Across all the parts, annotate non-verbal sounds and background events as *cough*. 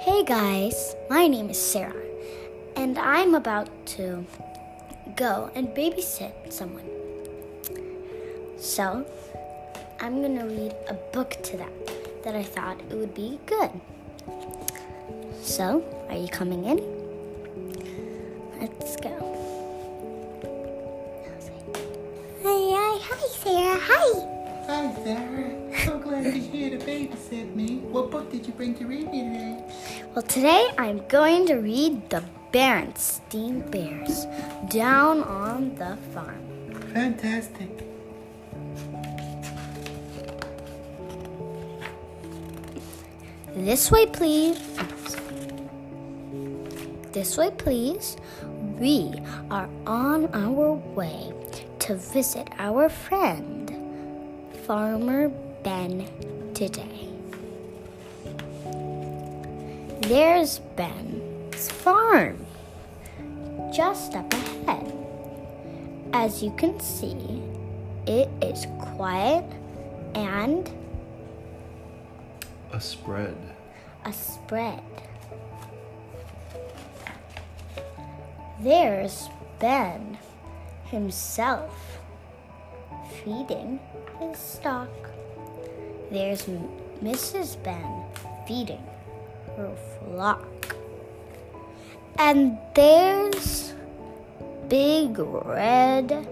Hey guys, my name is Sarah, and I'm about to go and babysit someone. So, I'm gonna read a book to them that I thought it would be good. So, are you coming in? Let's go. Hi, hi, hi, Sarah. Hi. Hi, Sarah. You're here to babysit me. What book did you bring to read me today? Well, today I'm going to read The Berenstein Bears Down on the Farm. Fantastic. This way, please. This way, please. We are on our way to visit our friend, Farmer Ben, today. There's Ben's farm just up ahead. As you can see, it is quiet and A spread. a spread. There's Ben himself feeding his stock. There's Mrs. Ben feeding her flock. And there's Big Red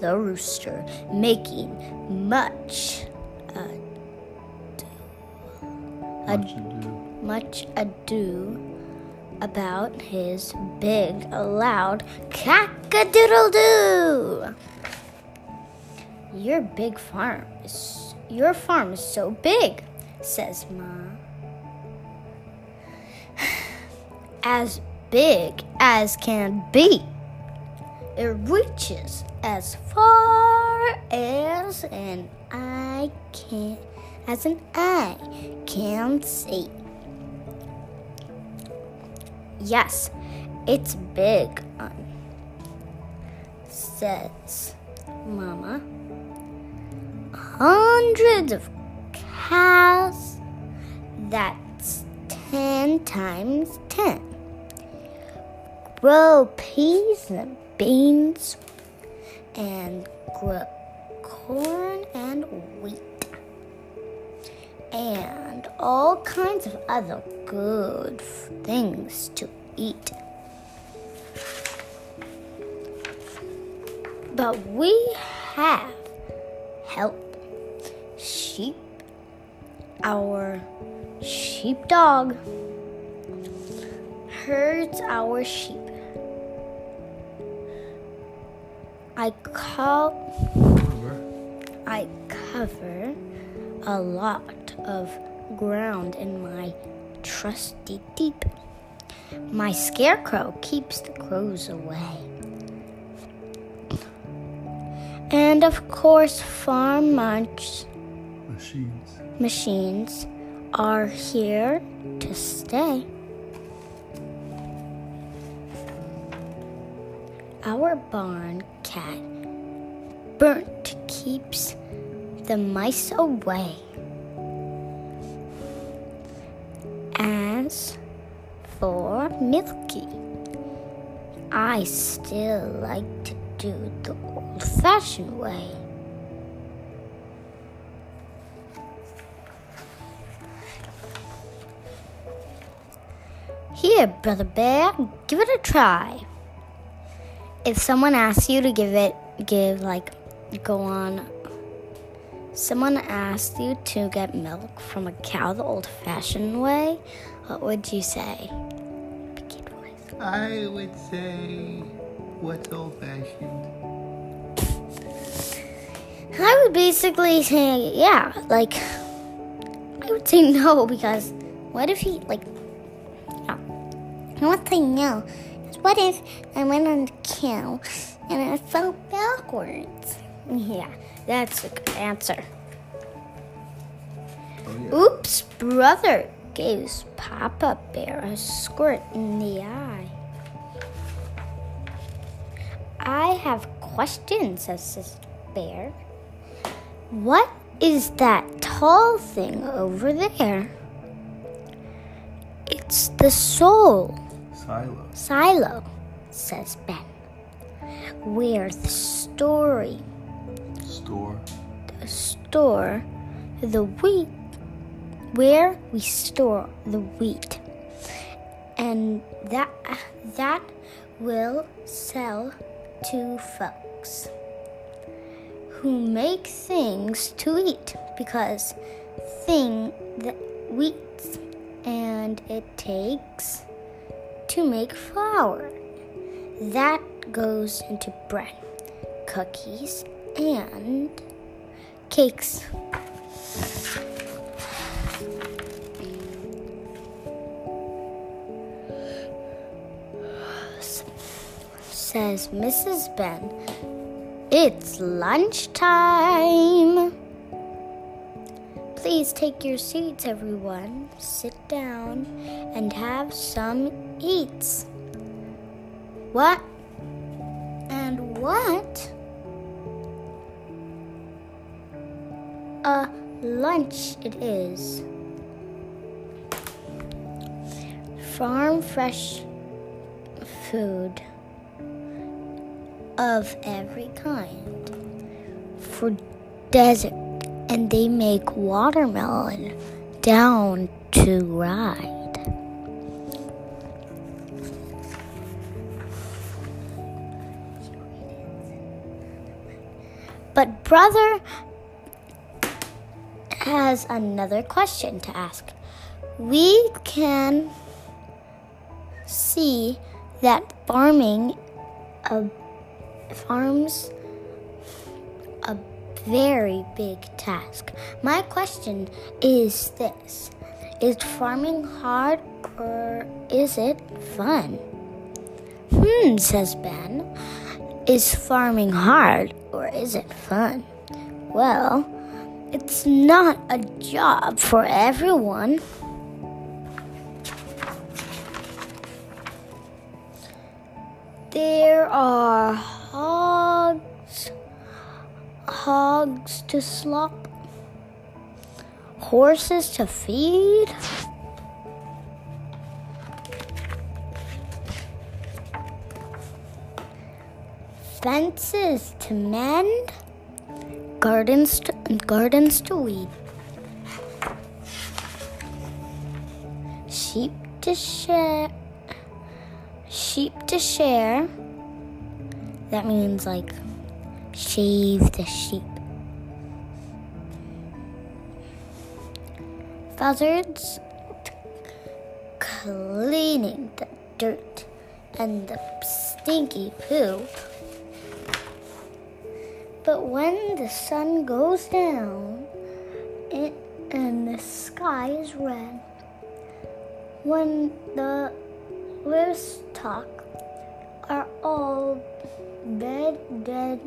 the Rooster making much A- Much ado. much ado about his big, loud cock-a-doodle doo. Your big farm is your farm is so big, says Ma. *sighs* As big as can be. It reaches as far as an eye can as an eye can see. Yes, it's big, says Mama. Hundreds of cows. That's ten times ten. Grow peas and beans and grow corn and wheat and all kinds of other good things to eat. But we have help. Sheep, our sheepdog, herds our sheep. I call. I cover a lot of ground in my trusty deep. My scarecrow keeps the crows away. And of course, farm munch Machines. machines are here to stay. Our barn cat, Burnt, keeps the mice away. As for Milky, I still like to do the old fashioned way. Here, Brother Bear, give it a try. If someone asks you to give it, give like, go on. Someone asked you to get milk from a cow the old fashioned way, what would you say? I would say, what's old fashioned? I would basically say, yeah, like, I would say no because what if he, like. I would say no. 'cause What if I went on the cow and I fell backwards? Yeah, that's a good answer. Oh, yeah. Oops, brother gives Papa Bear a squirt in the eye. I have questions, says Sister Bear. What is that tall thing over there? It's the soul. Silo. Silo, says Ben. Where the story, Store. the store, the wheat, where we store the wheat, and that that will sell to folks who make things to eat because thing that wheat and it takes to make flour. That goes into bread, cookies, and cakes. Says Mrs. Ben, it's lunchtime. Please take your seats, everyone. Sit down and have some eats. What? And what? A lunch it is. Farm fresh food of every kind for desert and they make watermelon down to ride. But brother has another question to ask. We can see that farming a farms a very big task. My question is this Is farming hard or is it fun? Hmm, says Ben. Is farming hard or is it fun? Well, it's not a job for everyone. There are hogs, hogs to slop, horses to feed. Fences to mend, gardens to, gardens to weed, sheep to share, sheep to share. That means like shave the sheep. Buzzards cleaning the dirt and the stinky poo. But when the sun goes down it, and the sky is red, when the livestock are all bed dead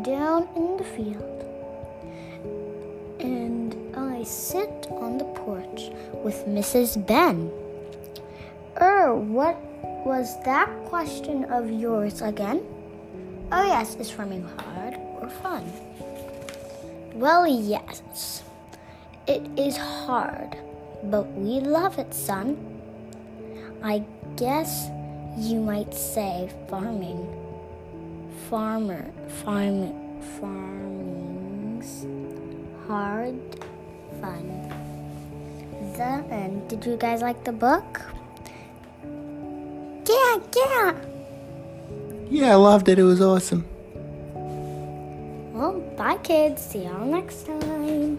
down in the field, and I sit on the porch with Mrs. Ben. Er, what was that question of yours again? Oh, yes, is farming hard or fun? Well, yes, it is hard, but we love it, son. I guess you might say farming, farmer, farming, farming's hard, fun. The end. Did you guys like the book? Yeah, yeah. Yeah, I loved it. It was awesome. Well, bye, kids. See y'all next time.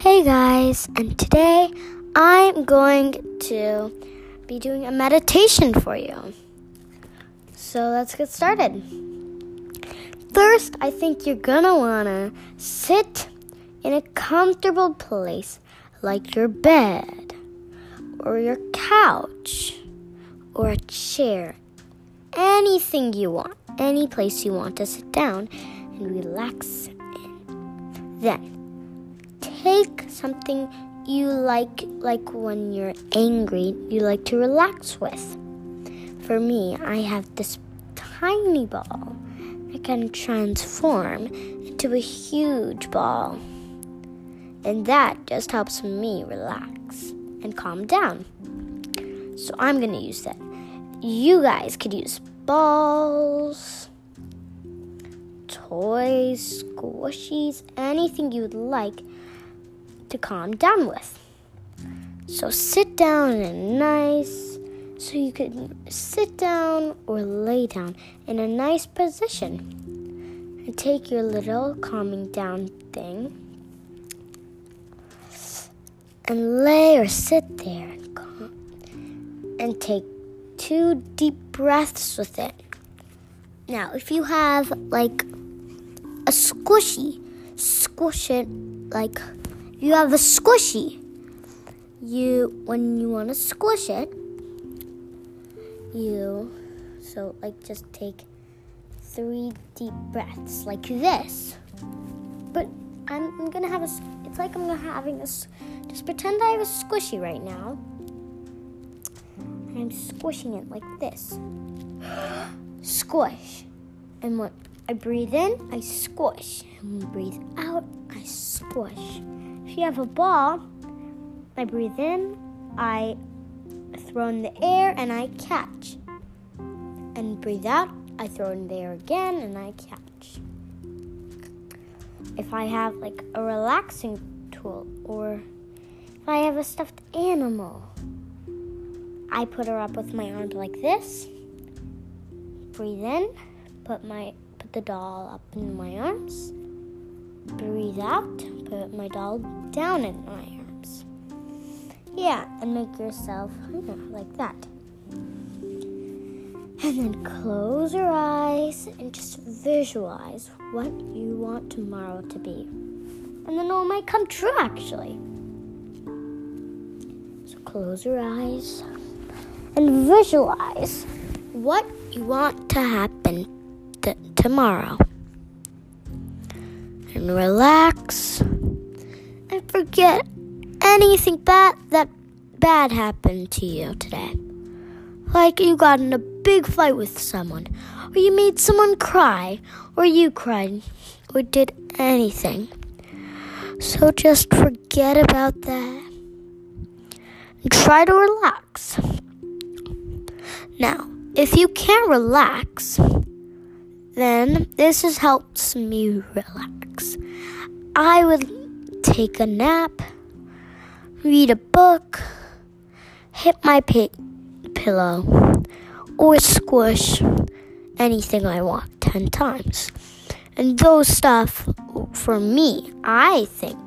Hey guys, and today I'm going to be doing a meditation for you. So let's get started. First, I think you're gonna wanna sit in a comfortable place like your bed or your couch or a chair. Anything you want, any place you want to sit down and relax in. Then, take something you like, like when you're angry, you like to relax with. for me, I have this tiny ball can transform into a huge ball. And that just helps me relax and calm down. So I'm going to use that. You guys could use balls, toys, squishies, anything you would like to calm down with. So sit down in a nice, so you can sit down or lay down in a nice position. And take your little calming down thing and lay or sit there and, calm, and take two deep breaths with it. Now, if you have like a squishy, squish it like you have a squishy. You when you want to squish it, you so like just take three deep breaths like this. But I'm, I'm gonna have a. It's like I'm having a. Just pretend I have a squishy right now. And I'm squishing it like this. *gasps* Squish. And when I breathe in, I squish. And breathe out, I squish. If you have a ball, I breathe in, I throw in the air, and I catch. And breathe out, I throw in the air again, and I catch. If I have like a relaxing tool, or if I have a stuffed animal, I put her up with my arms like this. Breathe in, put my put the doll up in my arms. Breathe out, put my doll down in my. Yeah, and make yourself like that. And then close your eyes and just visualize what you want tomorrow to be. And then it might come true actually. So close your eyes and visualize what you want to happen tomorrow. And relax and forget anything bad that bad happened to you today. Like you got in a big fight with someone, or you made someone cry, or you cried, or did anything. So just forget about that and try to relax. Now, if you can't relax, then this has helps me relax. I would take a nap, read a book, hit my pa- pillow, or squish anything I want 10 times. And those stuff for me, I think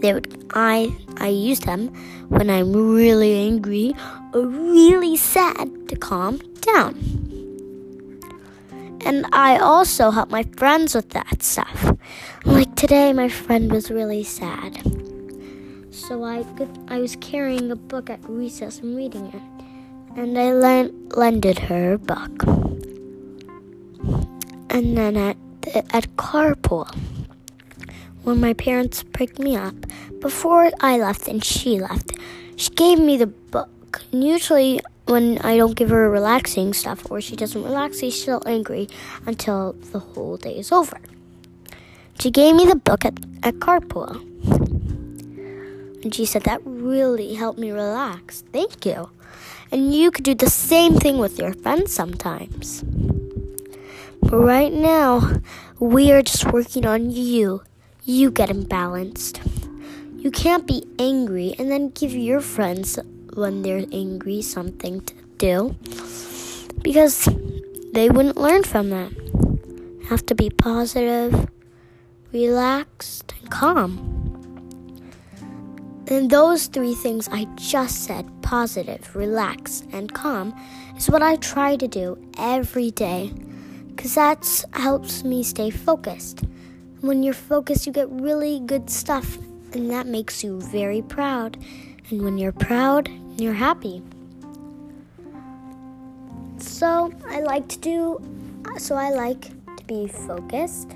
they would I I use them when I'm really angry or really sad to calm down. And I also help my friends with that stuff. Like today my friend was really sad. So I could, I was carrying a book at recess and reading it. And I lent, lended her a book. And then at at carpool when my parents picked me up before I left and she left. She gave me the book. And usually when I don't give her relaxing stuff or she doesn't relax, she's still angry until the whole day is over. She gave me the book at, at carpool. And she said that really helped me relax. Thank you. And you could do the same thing with your friends sometimes. But right now, we are just working on you. You getting balanced. You can't be angry and then give your friends, when they're angry, something to do because they wouldn't learn from that. Have to be positive, relaxed, and calm. And those three things I just said positive, relaxed, and calm is what I try to do every day because that helps me stay focused. When you're focused, you get really good stuff, and that makes you very proud. And when you're proud, you're happy. So I like to do, so I like to be focused,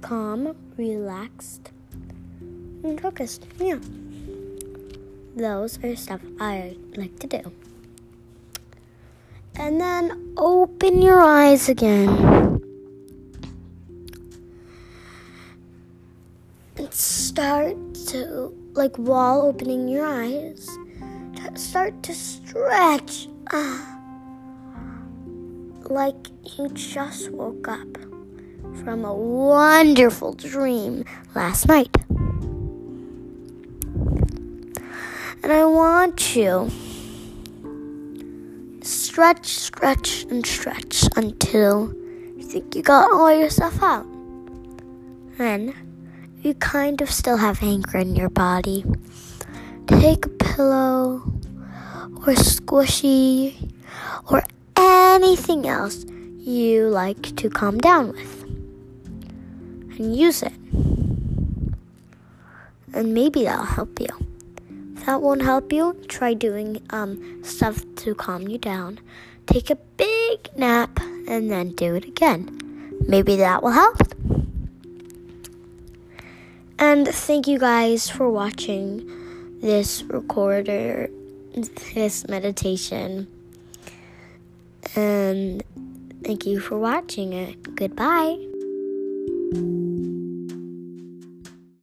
calm, relaxed, and focused. Yeah. Those are stuff I like to do. And then open your eyes again. And start to, like, while opening your eyes, start to stretch. Ah, like you just woke up from a wonderful dream last night. And I want you stretch, stretch, and stretch until you think you got all your stuff out. Then you kind of still have anger in your body. Take a pillow or squishy or anything else you like to calm down with and use it. And maybe that'll help you. That won't help you, try doing um, stuff to calm you down. Take a big nap and then do it again. Maybe that will help. And thank you guys for watching this recorder, this meditation. And thank you for watching it. Goodbye.